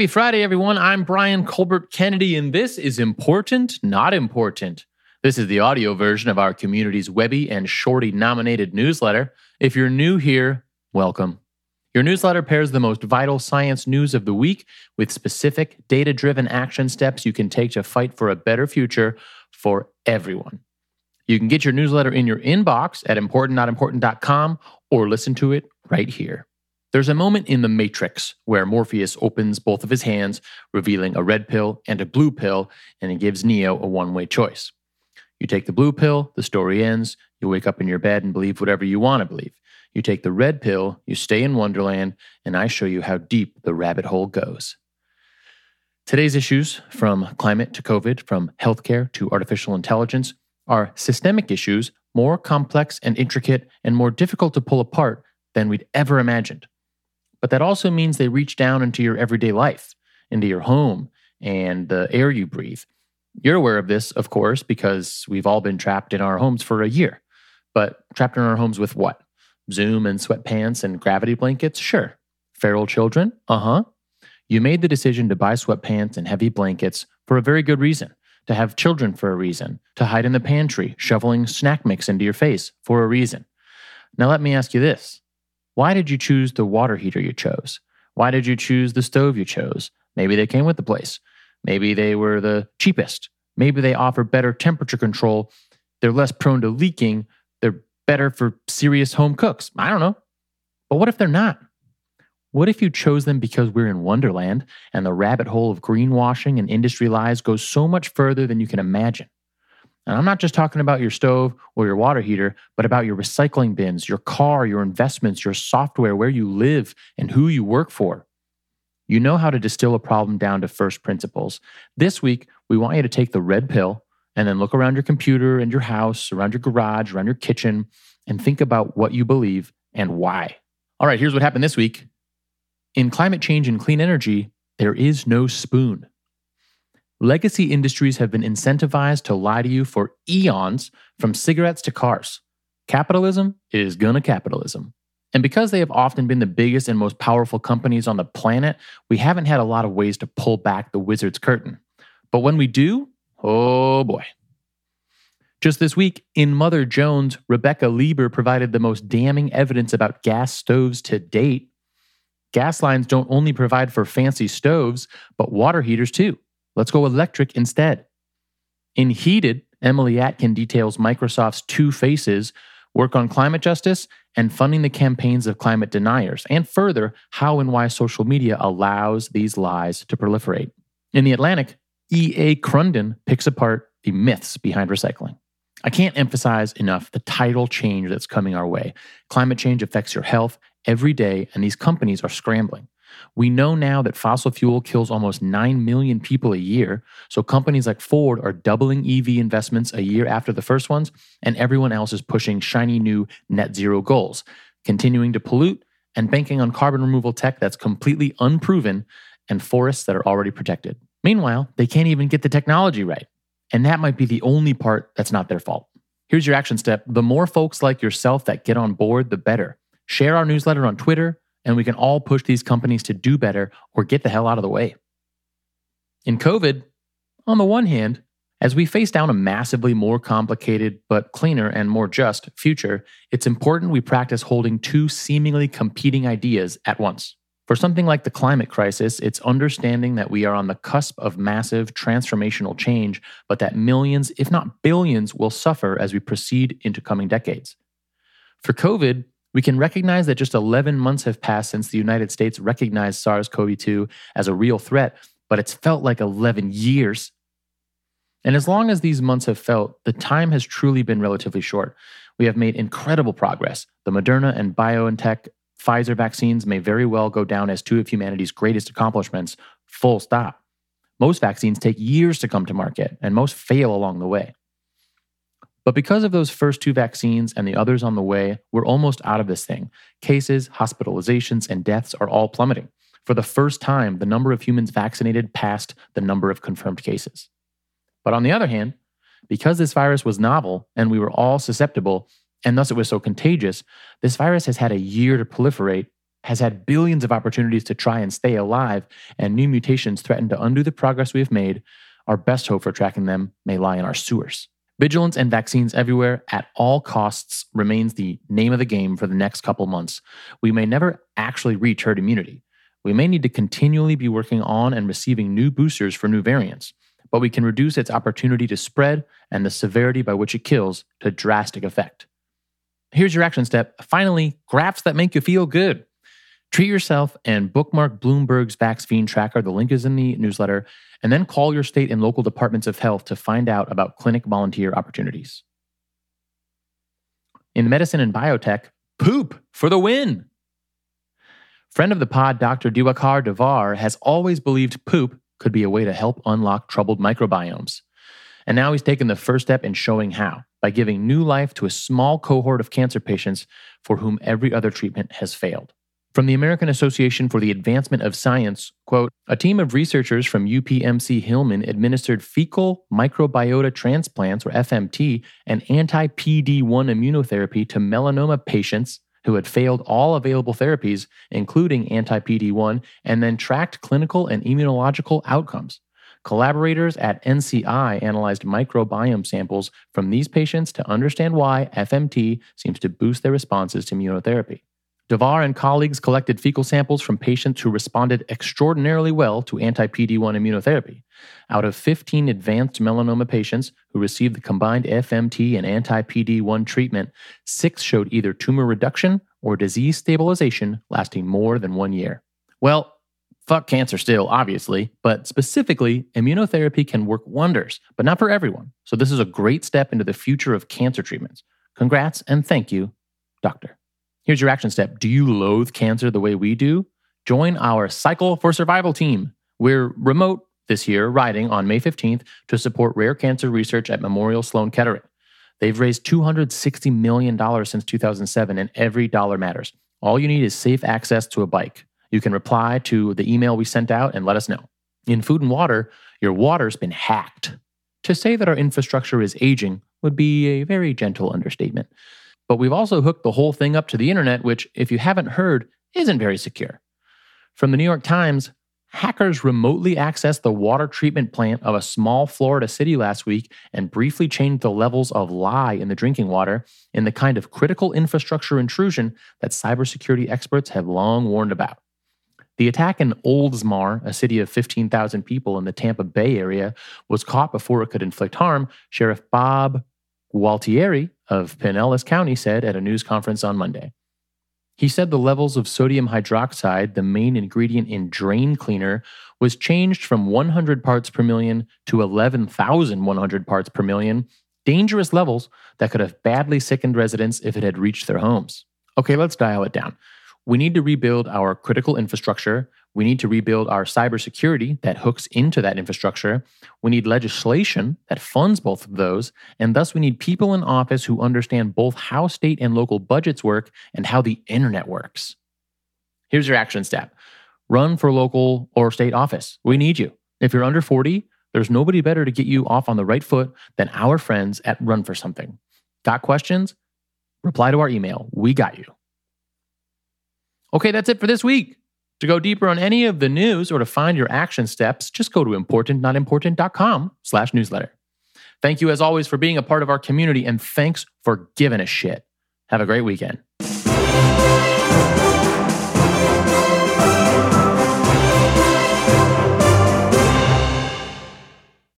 Happy Friday, everyone. I'm Brian Colbert Kennedy, and this is Important, Not Important. This is the audio version of our community's Webby and Shorty nominated newsletter. If you're new here, welcome. Your newsletter pairs the most vital science news of the week with specific data driven action steps you can take to fight for a better future for everyone. You can get your newsletter in your inbox at importantnotimportant.com or listen to it right here. There's a moment in The Matrix where Morpheus opens both of his hands, revealing a red pill and a blue pill, and he gives Neo a one way choice. You take the blue pill, the story ends, you wake up in your bed and believe whatever you want to believe. You take the red pill, you stay in Wonderland, and I show you how deep the rabbit hole goes. Today's issues, from climate to COVID, from healthcare to artificial intelligence, are systemic issues more complex and intricate and more difficult to pull apart than we'd ever imagined but that also means they reach down into your everyday life, into your home and the air you breathe. You're aware of this, of course, because we've all been trapped in our homes for a year. But trapped in our homes with what? Zoom and sweatpants and gravity blankets? Sure. Feral children? Uh huh. You made the decision to buy sweatpants and heavy blankets for a very good reason. To have children for a reason. To hide in the pantry, shoveling snack mix into your face for a reason. Now, let me ask you this why did you choose the water heater you chose? Why did you choose the stove you chose? Maybe they came with the place. Maybe they were the cheapest. Maybe they offer better temperature control. They're less prone to leaking. They're better for serious home cooks. I don't know. But what if they're not? What if you chose them because we're in Wonderland and the rabbit hole of greenwashing and industry lies goes so much further than you can imagine? And I'm not just talking about your stove or your water heater, but about your recycling bins, your car, your investments, your software, where you live, and who you work for. You know how to distill a problem down to first principles. This week, we want you to take the red pill and then look around your computer and your house, around your garage, around your kitchen, and think about what you believe and why. All right, here's what happened this week. In climate change and clean energy, there is no spoon. Legacy industries have been incentivized to lie to you for eons, from cigarettes to cars. Capitalism is gonna capitalism. And because they have often been the biggest and most powerful companies on the planet, we haven't had a lot of ways to pull back the wizard's curtain. But when we do, oh boy. Just this week, in Mother Jones, Rebecca Lieber provided the most damning evidence about gas stoves to date. Gas lines don't only provide for fancy stoves, but water heaters too. Let's go electric instead. In Heated, Emily Atkin details Microsoft's two faces work on climate justice and funding the campaigns of climate deniers, and further, how and why social media allows these lies to proliferate. In The Atlantic, E.A. Crunden picks apart the myths behind recycling. I can't emphasize enough the tidal change that's coming our way. Climate change affects your health every day, and these companies are scrambling. We know now that fossil fuel kills almost 9 million people a year. So companies like Ford are doubling EV investments a year after the first ones, and everyone else is pushing shiny new net zero goals, continuing to pollute and banking on carbon removal tech that's completely unproven and forests that are already protected. Meanwhile, they can't even get the technology right. And that might be the only part that's not their fault. Here's your action step the more folks like yourself that get on board, the better. Share our newsletter on Twitter and we can all push these companies to do better or get the hell out of the way. In COVID, on the one hand, as we face down a massively more complicated but cleaner and more just future, it's important we practice holding two seemingly competing ideas at once. For something like the climate crisis, it's understanding that we are on the cusp of massive transformational change, but that millions, if not billions, will suffer as we proceed into coming decades. For COVID, we can recognize that just 11 months have passed since the United States recognized SARS CoV 2 as a real threat, but it's felt like 11 years. And as long as these months have felt, the time has truly been relatively short. We have made incredible progress. The Moderna and BioNTech Pfizer vaccines may very well go down as two of humanity's greatest accomplishments, full stop. Most vaccines take years to come to market, and most fail along the way. But because of those first two vaccines and the others on the way, we're almost out of this thing. Cases, hospitalizations, and deaths are all plummeting. For the first time, the number of humans vaccinated passed the number of confirmed cases. But on the other hand, because this virus was novel and we were all susceptible, and thus it was so contagious, this virus has had a year to proliferate has had billions of opportunities to try and stay alive, and new mutations threaten to undo the progress we have made, our best hope for tracking them may lie in our sewers. Vigilance and vaccines everywhere at all costs remains the name of the game for the next couple months. We may never actually reach herd immunity. We may need to continually be working on and receiving new boosters for new variants, but we can reduce its opportunity to spread and the severity by which it kills to drastic effect. Here's your action step. Finally, graphs that make you feel good. Treat yourself and bookmark Bloomberg's vaccine tracker. The link is in the newsletter. And then call your state and local departments of health to find out about clinic volunteer opportunities. In medicine and biotech, poop for the win. Friend of the pod, Dr. Diwakar Davar, has always believed poop could be a way to help unlock troubled microbiomes. And now he's taken the first step in showing how by giving new life to a small cohort of cancer patients for whom every other treatment has failed. From the American Association for the Advancement of Science, quote, a team of researchers from UPMC Hillman administered fecal microbiota transplants, or FMT, and anti PD 1 immunotherapy to melanoma patients who had failed all available therapies, including anti PD 1, and then tracked clinical and immunological outcomes. Collaborators at NCI analyzed microbiome samples from these patients to understand why FMT seems to boost their responses to immunotherapy. Davar and colleagues collected fecal samples from patients who responded extraordinarily well to anti PD 1 immunotherapy. Out of 15 advanced melanoma patients who received the combined FMT and anti PD 1 treatment, six showed either tumor reduction or disease stabilization lasting more than one year. Well, fuck cancer still, obviously, but specifically, immunotherapy can work wonders, but not for everyone. So, this is a great step into the future of cancer treatments. Congrats and thank you, doctor. Here's your action step. Do you loathe cancer the way we do? Join our Cycle for Survival team. We're remote this year, riding on May 15th to support rare cancer research at Memorial Sloan Kettering. They've raised $260 million since 2007, and every dollar matters. All you need is safe access to a bike. You can reply to the email we sent out and let us know. In food and water, your water's been hacked. To say that our infrastructure is aging would be a very gentle understatement. But we've also hooked the whole thing up to the internet, which, if you haven't heard, isn't very secure. From the New York Times, hackers remotely accessed the water treatment plant of a small Florida city last week and briefly changed the levels of lye in the drinking water in the kind of critical infrastructure intrusion that cybersecurity experts have long warned about. The attack in Oldsmar, a city of 15,000 people in the Tampa Bay area, was caught before it could inflict harm, Sheriff Bob Gualtieri of Pinellas County said at a news conference on Monday. He said the levels of sodium hydroxide, the main ingredient in drain cleaner, was changed from 100 parts per million to 11,100 parts per million, dangerous levels that could have badly sickened residents if it had reached their homes. Okay, let's dial it down. We need to rebuild our critical infrastructure. We need to rebuild our cybersecurity that hooks into that infrastructure. We need legislation that funds both of those. And thus, we need people in office who understand both how state and local budgets work and how the internet works. Here's your action step run for local or state office. We need you. If you're under 40, there's nobody better to get you off on the right foot than our friends at Run for Something. Got questions? Reply to our email. We got you. Okay, that's it for this week. To go deeper on any of the news or to find your action steps, just go to importantnotimportant.com slash newsletter. Thank you as always for being a part of our community and thanks for giving a shit. Have a great weekend.